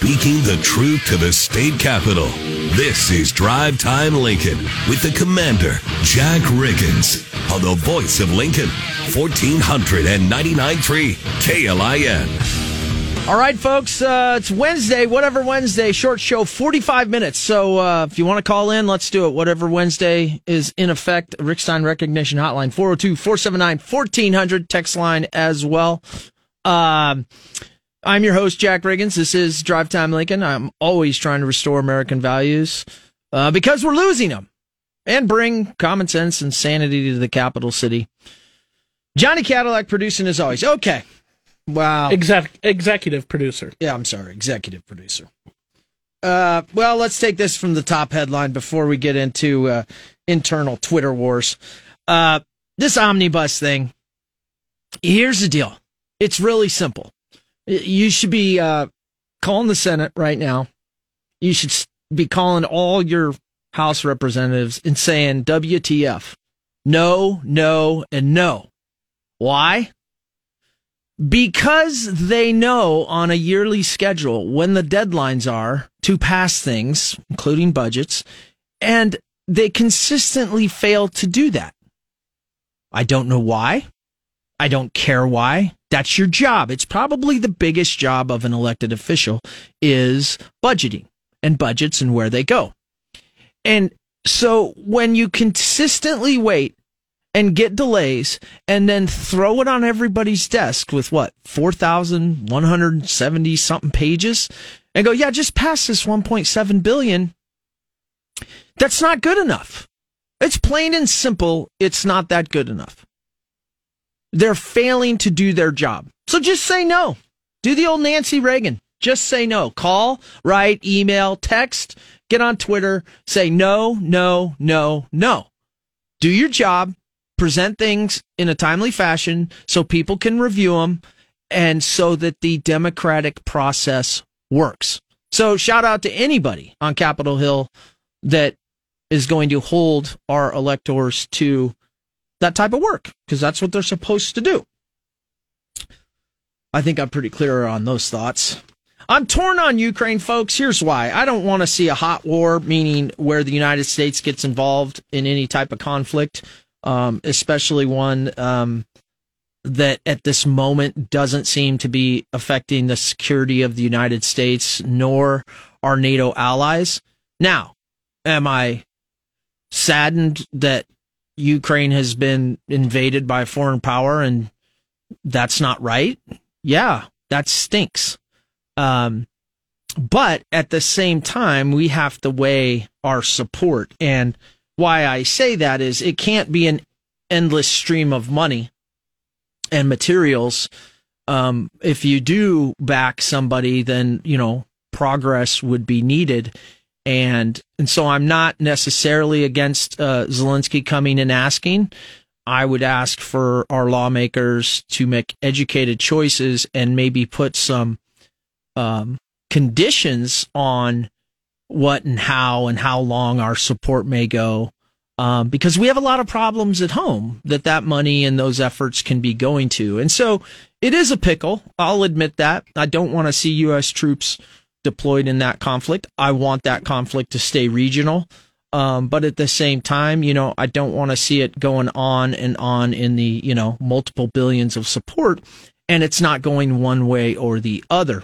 Speaking the truth to the state capitol. This is Drive Time Lincoln with the commander, Jack Riggins, on the voice of Lincoln, 1499.3 KLIN. All right, folks, uh, it's Wednesday, whatever Wednesday, short show, 45 minutes. So uh, if you want to call in, let's do it. Whatever Wednesday is in effect, Rick Stein Recognition Hotline, 402 479 1400, text line as well. Um, I'm your host, Jack Riggins. This is Drive Time Lincoln. I'm always trying to restore American values uh, because we're losing them and bring common sense and sanity to the capital city. Johnny Cadillac producing as always. Okay. Wow. Exec- executive producer. Yeah, I'm sorry, executive producer. Uh, well, let's take this from the top headline before we get into uh, internal Twitter wars. Uh, this omnibus thing. Here's the deal. It's really simple. You should be uh, calling the Senate right now. You should be calling all your House representatives and saying WTF. No, no, and no. Why? Because they know on a yearly schedule when the deadlines are to pass things, including budgets, and they consistently fail to do that. I don't know why. I don't care why. That's your job. It's probably the biggest job of an elected official is budgeting and budgets and where they go. And so when you consistently wait and get delays and then throw it on everybody's desk with what 4170 something pages and go yeah just pass this 1.7 billion that's not good enough it's plain and simple it's not that good enough they're failing to do their job. So just say no. Do the old nancy reagan. Just say no. Call write email text get on twitter say no no no no. Do your job. Present things in a timely fashion so people can review them and so that the democratic process works. So shout out to anybody on Capitol Hill that is going to hold our electors to that type of work because that's what they're supposed to do. I think I'm pretty clear on those thoughts. I'm torn on Ukraine, folks. Here's why. I don't want to see a hot war, meaning where the United States gets involved in any type of conflict um, especially one um, that at this moment doesn't seem to be affecting the security of the United States nor our NATO allies. Now, am I saddened that Ukraine has been invaded by a foreign power and that's not right? Yeah, that stinks. Um, but at the same time, we have to weigh our support and why I say that is it can't be an endless stream of money and materials. Um, if you do back somebody, then, you know, progress would be needed. And, and so I'm not necessarily against uh, Zelensky coming and asking. I would ask for our lawmakers to make educated choices and maybe put some um, conditions on what and how and how long our support may go. Um, because we have a lot of problems at home that that money and those efforts can be going to. And so it is a pickle. I'll admit that. I don't want to see U.S. troops deployed in that conflict. I want that conflict to stay regional. Um, but at the same time, you know, I don't want to see it going on and on in the, you know, multiple billions of support and it's not going one way or the other.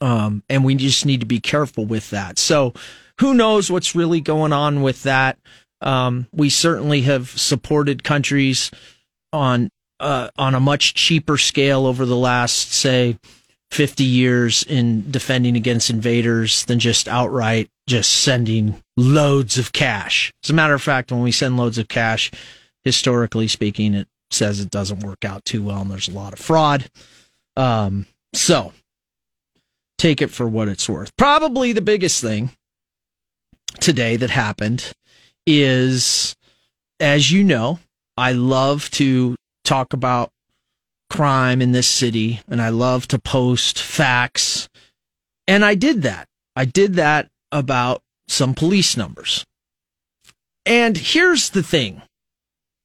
Um, and we just need to be careful with that. So who knows what's really going on with that? Um, we certainly have supported countries on uh, on a much cheaper scale over the last, say, 50 years in defending against invaders than just outright just sending loads of cash. As a matter of fact, when we send loads of cash, historically speaking, it says it doesn't work out too well and there's a lot of fraud. Um, so take it for what it's worth. Probably the biggest thing today that happened is, as you know, I love to talk about crime in this city and I love to post facts. And I did that. I did that about some police numbers. And here's the thing.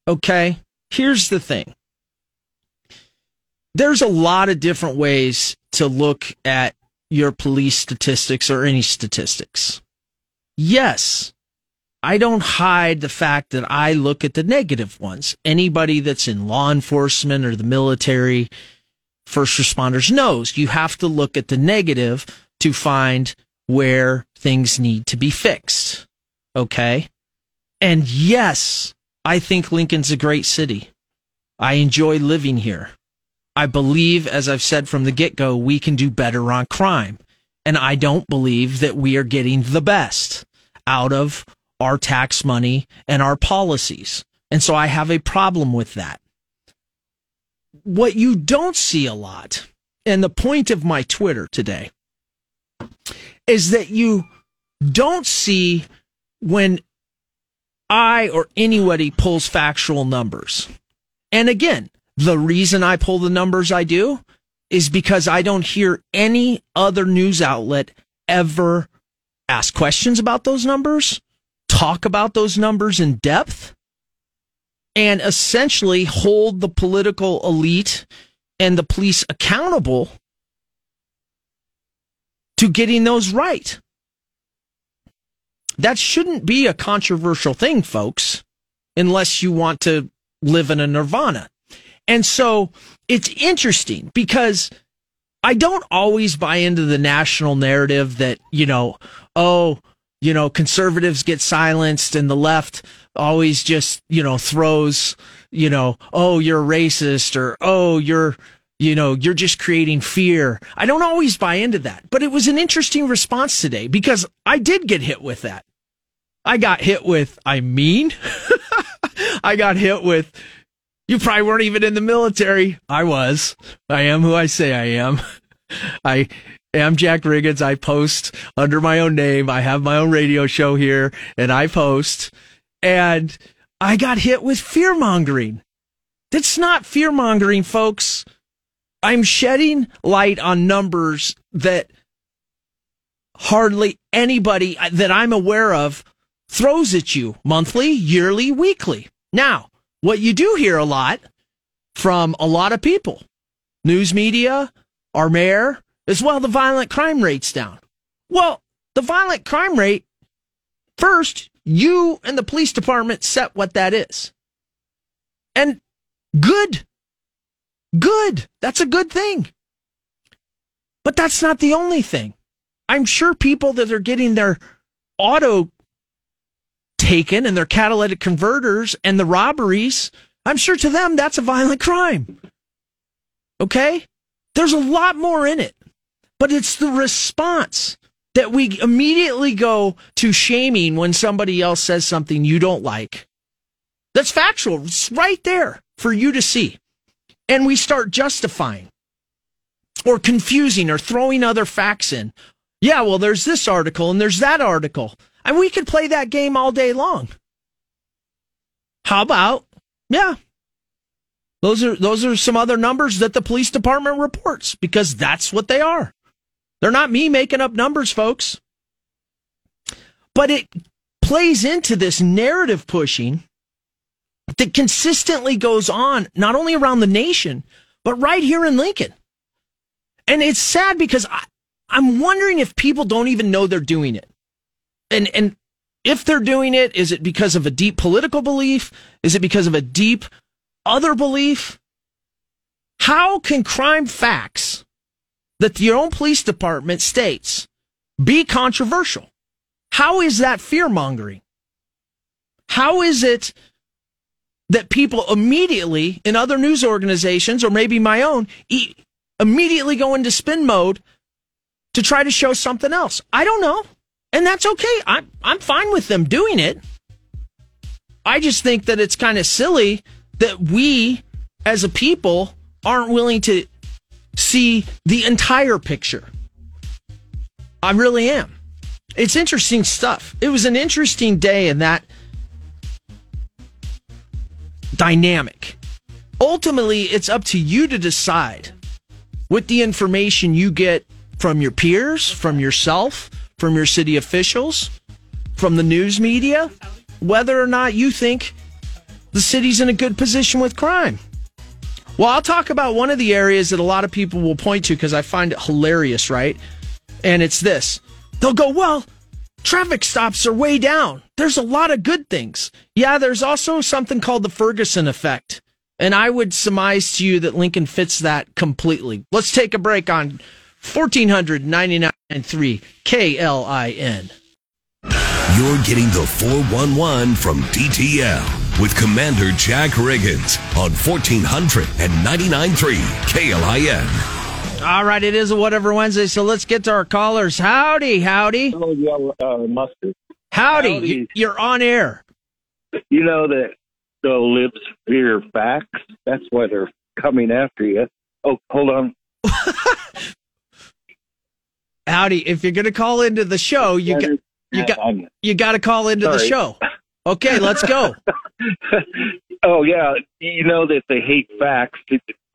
Okay. Here's the thing. There's a lot of different ways to look at your police statistics or any statistics. Yes, I don't hide the fact that I look at the negative ones. Anybody that's in law enforcement or the military, first responders knows you have to look at the negative to find where things need to be fixed. Okay. And yes, I think Lincoln's a great city. I enjoy living here. I believe, as I've said from the get go, we can do better on crime. And I don't believe that we are getting the best out of our tax money and our policies. And so I have a problem with that. What you don't see a lot, and the point of my Twitter today, is that you don't see when I or anybody pulls factual numbers. And again, the reason I pull the numbers I do is because I don't hear any other news outlet ever ask questions about those numbers, talk about those numbers in depth, and essentially hold the political elite and the police accountable to getting those right. That shouldn't be a controversial thing, folks, unless you want to live in a nirvana. And so it's interesting because I don't always buy into the national narrative that, you know, oh, you know, conservatives get silenced and the left always just, you know, throws, you know, oh, you're racist or oh, you're, you know, you're just creating fear. I don't always buy into that, but it was an interesting response today because I did get hit with that. I got hit with, I mean, I got hit with, you probably weren't even in the military. I was. I am who I say I am. I am Jack Riggins. I post under my own name. I have my own radio show here and I post and I got hit with fear mongering. That's not fear mongering, folks. I'm shedding light on numbers that hardly anybody that I'm aware of throws at you monthly, yearly, weekly. Now, what you do hear a lot from a lot of people, news media, our mayor, as well, the violent crime rate's down. Well, the violent crime rate, first, you and the police department set what that is. And good. Good. That's a good thing. But that's not the only thing. I'm sure people that are getting their auto taken and their catalytic converters and the robberies, I'm sure to them that's a violent crime. Okay? There's a lot more in it, but it's the response that we immediately go to shaming when somebody else says something you don't like. That's factual. It's right there for you to see. And we start justifying or confusing or throwing other facts in. Yeah, well, there's this article and there's that article. And we could play that game all day long. How about, yeah, those are, those are some other numbers that the police department reports because that's what they are. They're not me making up numbers, folks. But it plays into this narrative pushing that consistently goes on, not only around the nation, but right here in Lincoln. And it's sad because I, I'm wondering if people don't even know they're doing it. And, and if they're doing it, is it because of a deep political belief? Is it because of a deep other belief? How can crime facts that your own police department states be controversial? How is that fear mongering? How is it that people immediately in other news organizations or maybe my own immediately go into spin mode to try to show something else? I don't know. And that's okay. I'm, I'm fine with them doing it. I just think that it's kind of silly that we as a people aren't willing to see the entire picture. I really am. It's interesting stuff. It was an interesting day in that dynamic. Ultimately, it's up to you to decide with the information you get from your peers, from yourself, from your city officials, from the news media, whether or not you think the city's in a good position with crime. Well, I'll talk about one of the areas that a lot of people will point to because I find it hilarious, right? And it's this. They'll go, well, traffic stops are way down. There's a lot of good things. Yeah, there's also something called the Ferguson effect. And I would surmise to you that Lincoln fits that completely. Let's take a break on 1499.3 KLIN. You're getting the 411 from DTL with Commander Jack Riggins on 1499.3 KLIN. All right, it is a whatever Wednesday, so let's get to our callers. Howdy, howdy. Oh, yeah, uh, mustard. Howdy, Howdy. you- you're on air. You know that the libs fear facts. That's why they're coming after you. Oh, hold on. Howdy, if you're going to call into the show, you got you got you got to call into the show. Okay, let's go. oh yeah, you know that they hate facts.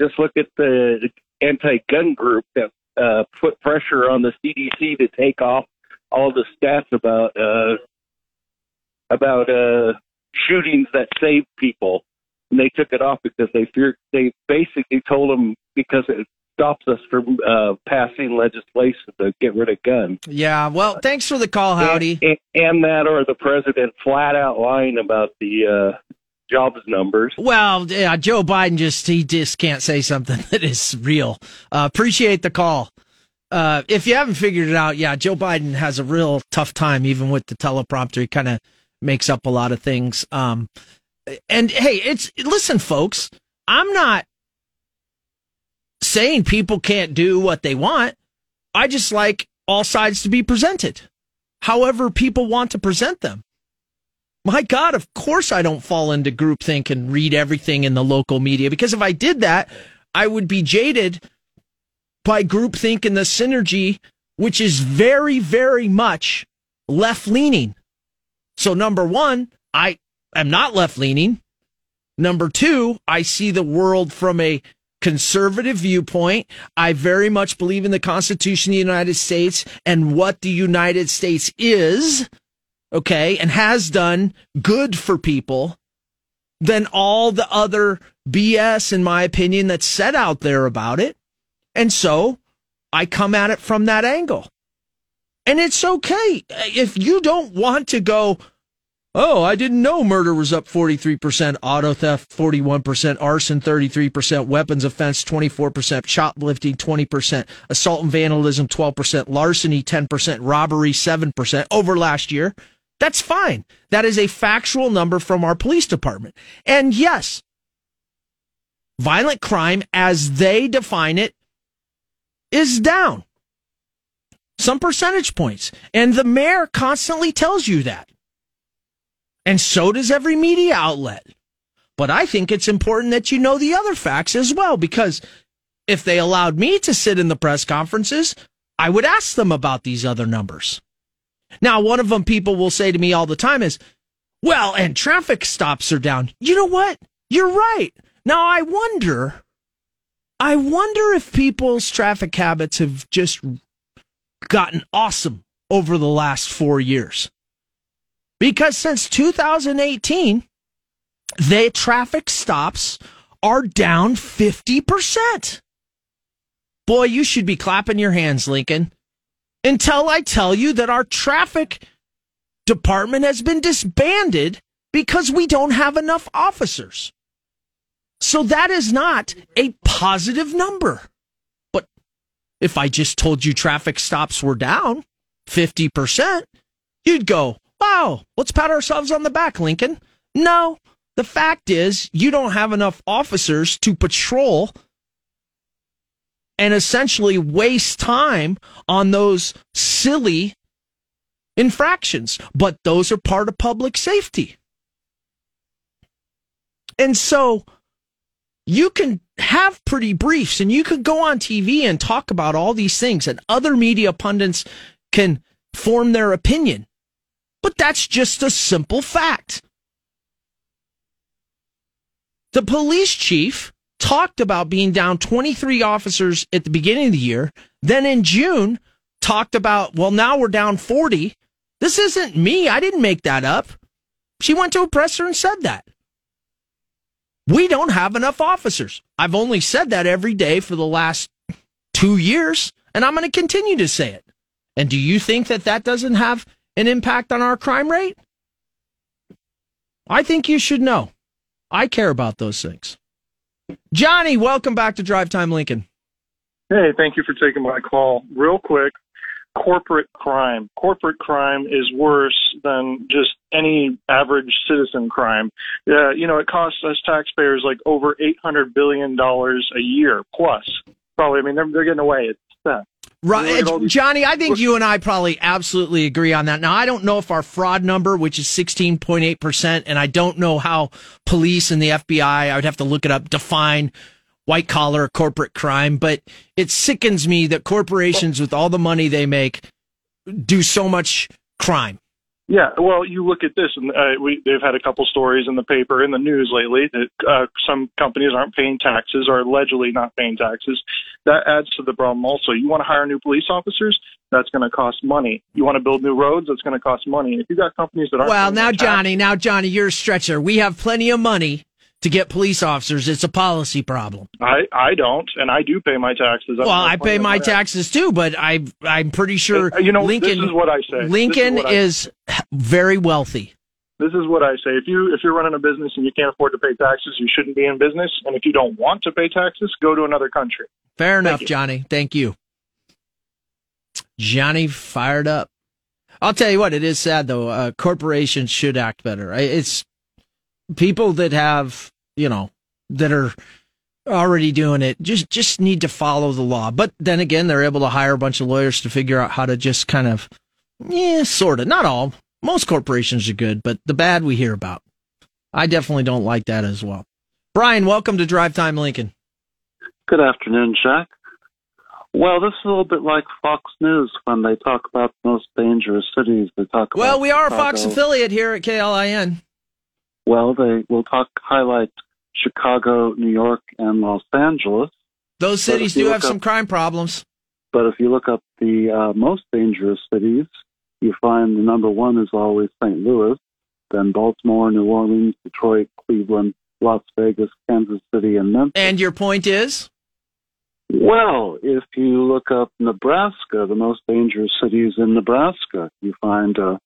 Just look at the anti-gun group that uh, put pressure on the CDC to take off all the stats about uh, about uh, shootings that saved people, and they took it off because they feared. They basically told them because it stops us from uh, passing legislation to get rid of guns. Yeah, well, thanks for the call, Howdy. And, and that, or the president flat out lying about the uh, jobs numbers. Well, yeah, Joe Biden just he just can't say something that is real. Uh, appreciate the call. Uh, if you haven't figured it out, yeah, Joe Biden has a real tough time even with the teleprompter. He kind of makes up a lot of things. Um, and hey, it's listen, folks. I'm not saying people can't do what they want. I just like all sides to be presented, however people want to present them. My God, of course I don't fall into groupthink and read everything in the local media because if I did that, I would be jaded by groupthink and the synergy, which is very, very much left leaning. So number one, I am not left leaning. Number two, I see the world from a conservative viewpoint. I very much believe in the Constitution of the United States and what the United States is okay, and has done good for people than all the other BS, in my opinion, that's said out there about it. And so I come at it from that angle. And it's okay. If you don't want to go, oh, I didn't know murder was up 43%, auto theft 41%, arson 33%, weapons offense 24%, shoplifting 20%, assault and vandalism 12%, larceny 10%, robbery 7% over last year. That's fine. That is a factual number from our police department. And yes, violent crime as they define it is down some percentage points. And the mayor constantly tells you that. And so does every media outlet. But I think it's important that you know the other facts as well, because if they allowed me to sit in the press conferences, I would ask them about these other numbers. Now, one of them people will say to me all the time is, well, and traffic stops are down. You know what? You're right. Now, I wonder, I wonder if people's traffic habits have just gotten awesome over the last four years. Because since 2018, the traffic stops are down 50%. Boy, you should be clapping your hands, Lincoln until I tell you that our traffic department has been disbanded because we don't have enough officers. So that is not a positive number. But if I just told you traffic stops were down 50%, you'd go, wow, let's pat ourselves on the back, Lincoln. No, the fact is you don't have enough officers to patrol and essentially waste time on those silly infractions. But those are part of public safety. And so you can have pretty briefs and you can go on TV and talk about all these things, and other media pundits can form their opinion. But that's just a simple fact. The police chief talked about being down 23 officers at the beginning of the year. Then in June, talked about, well, now we're down 40. This isn't me. I didn't make that up. She went to a presser and said that. We don't have enough officers. I've only said that every day for the last two years, and I'm going to continue to say it. And do you think that that doesn't have an impact on our crime rate? I think you should know. I care about those things. Johnny, welcome back to Drive Time Lincoln. Hey, thank you for taking my call. Real quick, corporate crime. Corporate crime is worse than just any average citizen crime. Yeah, you know, it costs us taxpayers like over eight hundred billion dollars a year plus. Probably, I mean, they're they're getting away. It's theft. Right, Johnny. I think you and I probably absolutely agree on that. Now, I don't know if our fraud number, which is sixteen point eight percent, and I don't know how police and the FBI. I would have to look it up. Define white collar corporate crime, but it sickens me that corporations with all the money they make do so much crime. Yeah, well, you look at this, and uh, we they've had a couple stories in the paper in the news lately that uh, some companies aren't paying taxes or allegedly not paying taxes. That adds to the problem. Also, you want to hire new police officers? That's going to cost money. You want to build new roads? That's going to cost money. If you got companies that aren't Well, now, Johnny, now, Johnny, you're a stretcher. We have plenty of money to get police officers. It's a policy problem. I I don't, and I do pay my taxes. Well, I pay my taxes too, but I I'm pretty sure Uh, you know, Lincoln this is what I say. This is Lincoln what I- is very wealthy. This is what I say. If you if you're running a business and you can't afford to pay taxes, you shouldn't be in business. And if you don't want to pay taxes, go to another country. Fair enough. Johnny. Thank you. Johnny fired up. I'll tell you what, it is sad though. Uh, corporations should act better. It's people that have, you know, that are already doing it just just need to follow the law. But then again, they're able to hire a bunch of lawyers to figure out how to just kind of, yeah, sort of. Not all. Most corporations are good, but the bad we hear about. I definitely don't like that as well. Brian, welcome to Drive Time Lincoln. Good afternoon, Jack. Well, this is a little bit like Fox News when they talk about the most dangerous cities. They talk Well, we are a Fox affiliate here at KLIN. Well, they will talk highlight Chicago, New York, and Los Angeles. Those cities do have some crime problems. But if you look up the uh, most dangerous cities, you find the number one is always St. Louis, then Baltimore, New Orleans, Detroit, Cleveland, Las Vegas, Kansas City, and Memphis. And your point is? Well, if you look up Nebraska, the most dangerous cities in Nebraska, you find uh,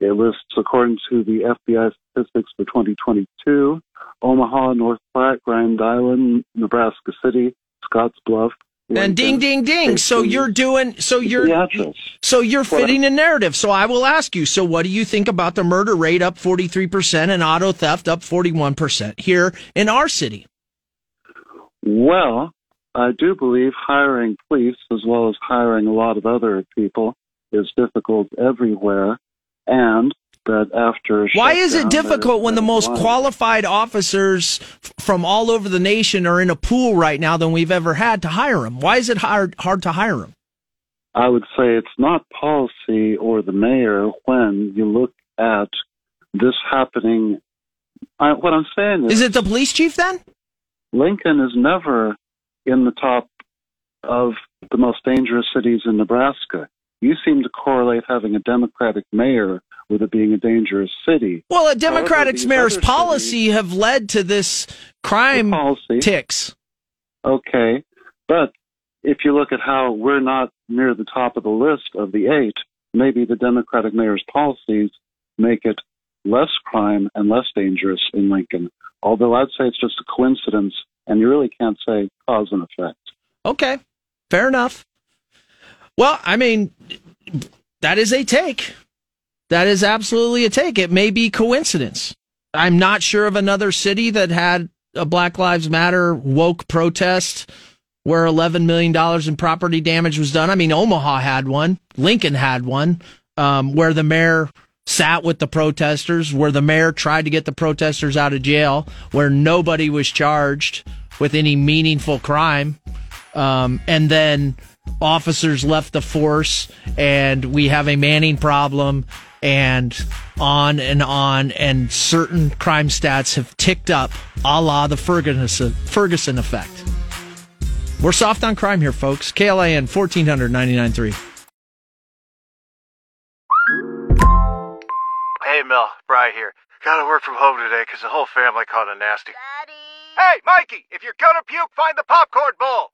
it lists, according to the FBI statistics for 2022, Omaha, North Platte, Grand Island, Nebraska City, Scottsbluff. And ding, ding, ding. So you're doing, so you're, so you're fitting a narrative. So I will ask you, so what do you think about the murder rate up 43% and auto theft up 41% here in our city? Well, I do believe hiring police as well as hiring a lot of other people is difficult everywhere, and that after Why is it difficult when the most lot- qualified officers from all over the nation are in a pool right now than we've ever had to hire them? Why is it hard, hard to hire them? I would say it's not policy or the mayor when you look at this happening. I, what I'm saying is, Is it the police chief then? Lincoln is never in the top of the most dangerous cities in Nebraska. You seem to correlate having a Democratic mayor with it being a dangerous city. Well, a Democratic mayor's policy have led to this crime policy. ticks. Okay, but if you look at how we're not near the top of the list of the eight, maybe the Democratic mayor's policies make it less crime and less dangerous in Lincoln. Although I'd say it's just a coincidence, and you really can't say cause and effect. Okay, fair enough. Well, I mean, that is a take. That is absolutely a take. It may be coincidence. I'm not sure of another city that had a Black Lives Matter woke protest where $11 million in property damage was done. I mean, Omaha had one, Lincoln had one, um, where the mayor sat with the protesters, where the mayor tried to get the protesters out of jail, where nobody was charged with any meaningful crime. Um, and then officers left the force and we have a manning problem and on and on and certain crime stats have ticked up a la the Ferguson, Ferguson effect. We're soft on crime here, folks. KLIN 1499.3. Hey, Mel, Bry here. Gotta work from home today because the whole family caught a nasty. Daddy! Hey, Mikey, if you're gonna puke, find the popcorn bowl.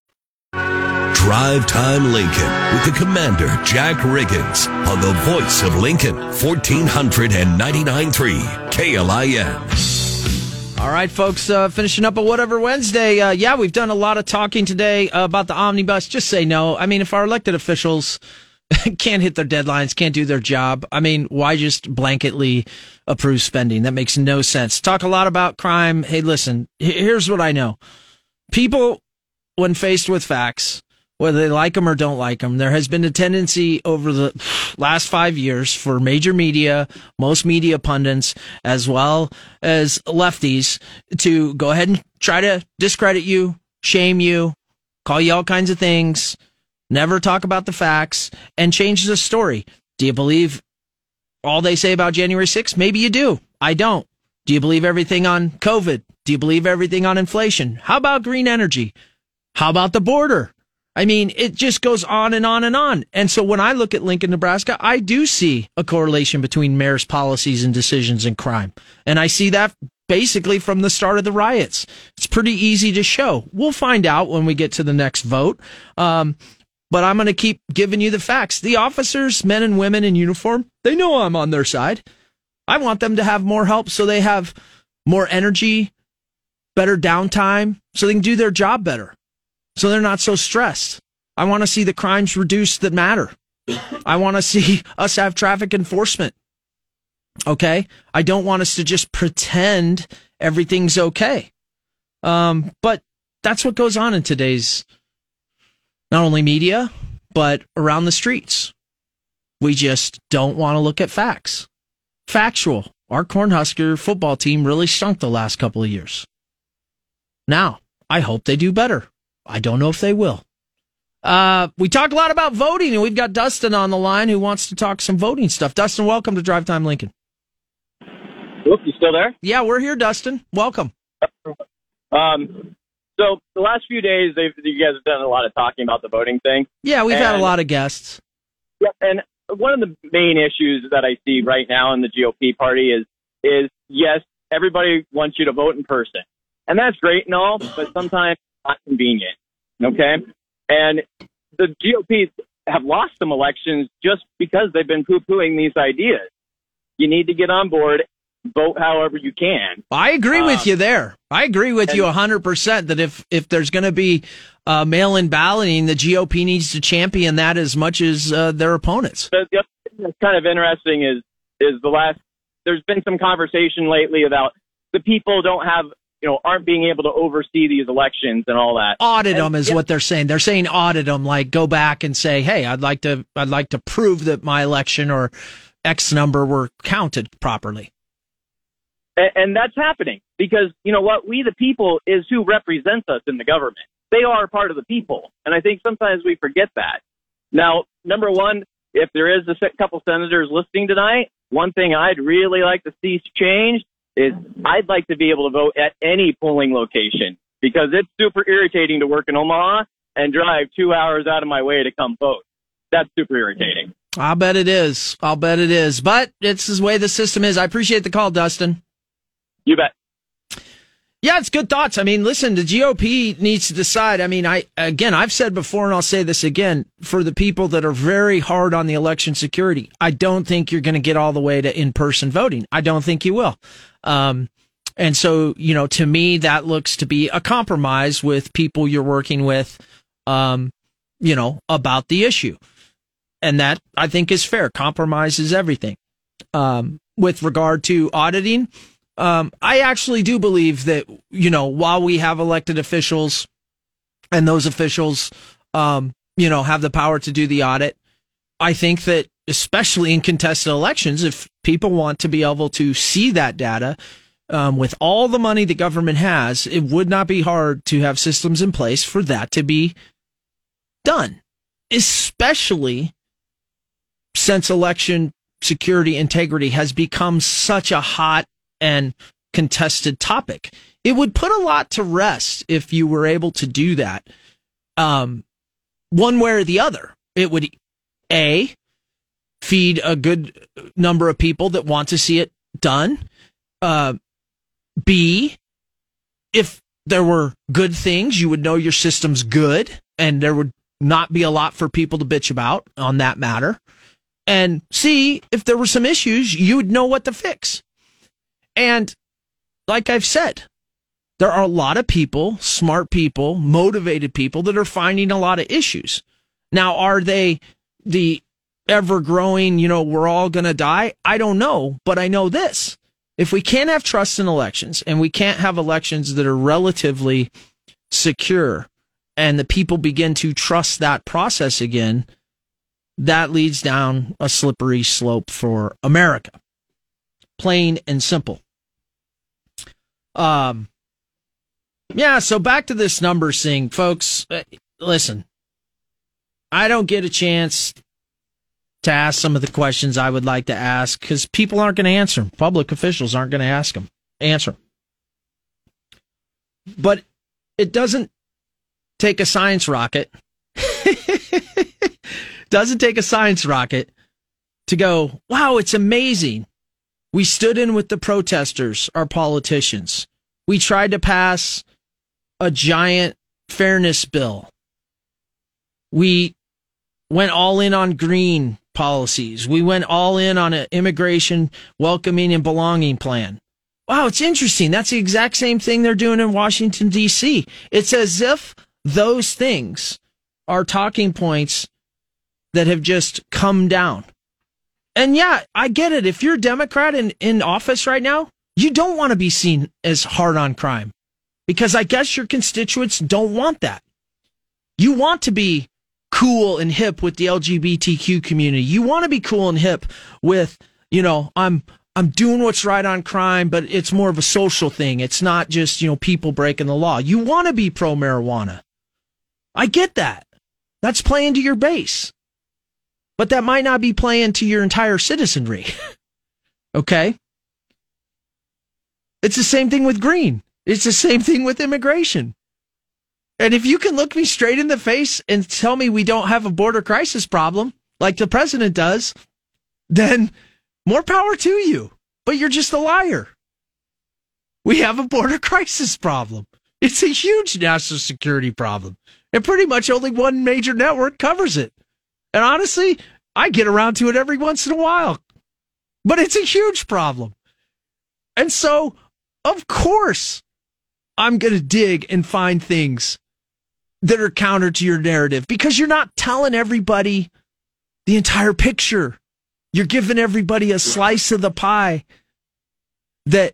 Drive Time Lincoln with the Commander, Jack Riggins, on the voice of Lincoln, 1499.3 KLIN. All right, folks, uh, finishing up a Whatever Wednesday. Uh, yeah, we've done a lot of talking today uh, about the omnibus. Just say no. I mean, if our elected officials can't hit their deadlines, can't do their job, I mean, why just blanketly approve spending? That makes no sense. Talk a lot about crime. Hey, listen, here's what I know. People, when faced with facts, whether they like them or don't like them. There has been a tendency over the last five years for major media, most media pundits, as well as lefties, to go ahead and try to discredit you, shame you, call you all kinds of things, never talk about the facts, and change the story. Do you believe all they say about January 6th? Maybe you do. I don't. Do you believe everything on COVID? Do you believe everything on inflation? How about green energy? How about the border? I mean, it just goes on and on and on. And so when I look at Lincoln, Nebraska, I do see a correlation between mayor's policies and decisions and crime. And I see that basically from the start of the riots. It's pretty easy to show. We'll find out when we get to the next vote. Um, but I'm going to keep giving you the facts. The officers, men and women in uniform, they know I'm on their side. I want them to have more help so they have more energy, better downtime, so they can do their job better so they're not so stressed. I want to see the crimes reduced that matter. I want to see us have traffic enforcement. Okay. I don't want us to just pretend everything's okay. Um, but that's what goes on in today's not only media, but around the streets. We just don't want to look at facts. Factual. Our Cornhusker football team really stunk the last couple of years. Now, I hope they do better. I don't know if they will. Uh, we talked a lot about voting, and we've got Dustin on the line who wants to talk some voting stuff. Dustin, welcome to Drive Time Lincoln. Look, you still there? Yeah, we're here, Dustin. Welcome. Um, so the last few days, they've, you guys have done a lot of talking about the voting thing. Yeah, we've and, had a lot of guests. Yeah, and one of the main issues that I see right now in the GOP party is is yes, everybody wants you to vote in person, and that's great and all, but sometimes not convenient. Okay. And the GOP have lost some elections just because they've been poo pooing these ideas. You need to get on board, vote however you can. I agree with uh, you there. I agree with and, you 100% that if, if there's going to be uh, mail in balloting, the GOP needs to champion that as much as uh, their opponents. The, the other thing that's kind of interesting is, is the last, there's been some conversation lately about the people don't have you know, aren't being able to oversee these elections and all that. Audit and, them is yeah. what they're saying. They're saying audit them, like go back and say, hey, I'd like to, I'd like to prove that my election or X number were counted properly. And, and that's happening because you know what, we the people is who represents us in the government. They are part of the people, and I think sometimes we forget that. Now, number one, if there is a couple senators listening tonight, one thing I'd really like to see change is I'd like to be able to vote at any polling location because it's super irritating to work in Omaha and drive two hours out of my way to come vote. That's super irritating. I'll bet it is. I'll bet it is. But it's the way the system is. I appreciate the call, Dustin. You bet. Yeah, it's good thoughts. I mean, listen, the GOP needs to decide. I mean, I, again, I've said before and I'll say this again for the people that are very hard on the election security. I don't think you're going to get all the way to in person voting. I don't think you will. Um, and so, you know, to me, that looks to be a compromise with people you're working with, um, you know, about the issue. And that I think is fair. Compromise is everything. Um, with regard to auditing, um, I actually do believe that, you know, while we have elected officials and those officials, um, you know, have the power to do the audit, I think that especially in contested elections, if people want to be able to see that data, um, with all the money the government has, it would not be hard to have systems in place for that to be done, especially since election security integrity has become such a hot and contested topic. It would put a lot to rest if you were able to do that. Um, one way or the other. It would a feed a good number of people that want to see it done. Uh, B, if there were good things, you would know your system's good and there would not be a lot for people to bitch about on that matter. And C, if there were some issues, you would know what to fix. And like I've said, there are a lot of people, smart people, motivated people that are finding a lot of issues. Now, are they the ever growing, you know, we're all going to die? I don't know, but I know this. If we can't have trust in elections and we can't have elections that are relatively secure and the people begin to trust that process again, that leads down a slippery slope for America. Plain and simple. Um, yeah, so back to this number thing, folks. Uh, listen, I don't get a chance to ask some of the questions I would like to ask because people aren't going to answer them. Public officials aren't going to ask them, answer. them. But it doesn't take a science rocket. doesn't take a science rocket to go, wow, it's amazing. We stood in with the protesters, our politicians. We tried to pass a giant fairness bill. We went all in on green policies. We went all in on an immigration welcoming and belonging plan. Wow, it's interesting. That's the exact same thing they're doing in Washington, D.C. It's as if those things are talking points that have just come down. And yeah, I get it. If you're a Democrat in, in office right now, you don't want to be seen as hard on crime because I guess your constituents don't want that. You want to be cool and hip with the LGBTQ community. You want to be cool and hip with, you know, I'm I'm doing what's right on crime, but it's more of a social thing. It's not just, you know, people breaking the law. You want to be pro marijuana. I get that. That's playing to your base. But that might not be playing to your entire citizenry. okay? It's the same thing with green. It's the same thing with immigration. And if you can look me straight in the face and tell me we don't have a border crisis problem like the president does, then more power to you. But you're just a liar. We have a border crisis problem. It's a huge national security problem. And pretty much only one major network covers it. And honestly, I get around to it every once in a while. But it's a huge problem. And so, of course, I'm going to dig and find things that are counter to your narrative because you're not telling everybody the entire picture. You're giving everybody a slice of the pie that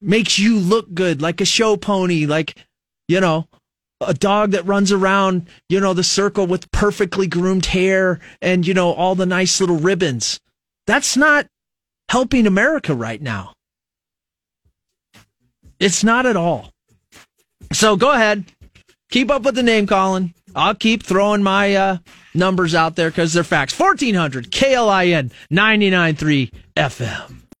makes you look good, like a show pony, like, you know, a dog that runs around, you know, the circle with perfectly groomed hair and, you know, all the nice little ribbons. That's not helping America right now. It's not at all. So go ahead keep up with the name calling. I'll keep throwing my uh, numbers out there because they're facts. 1400 KLIN 99.3 FM.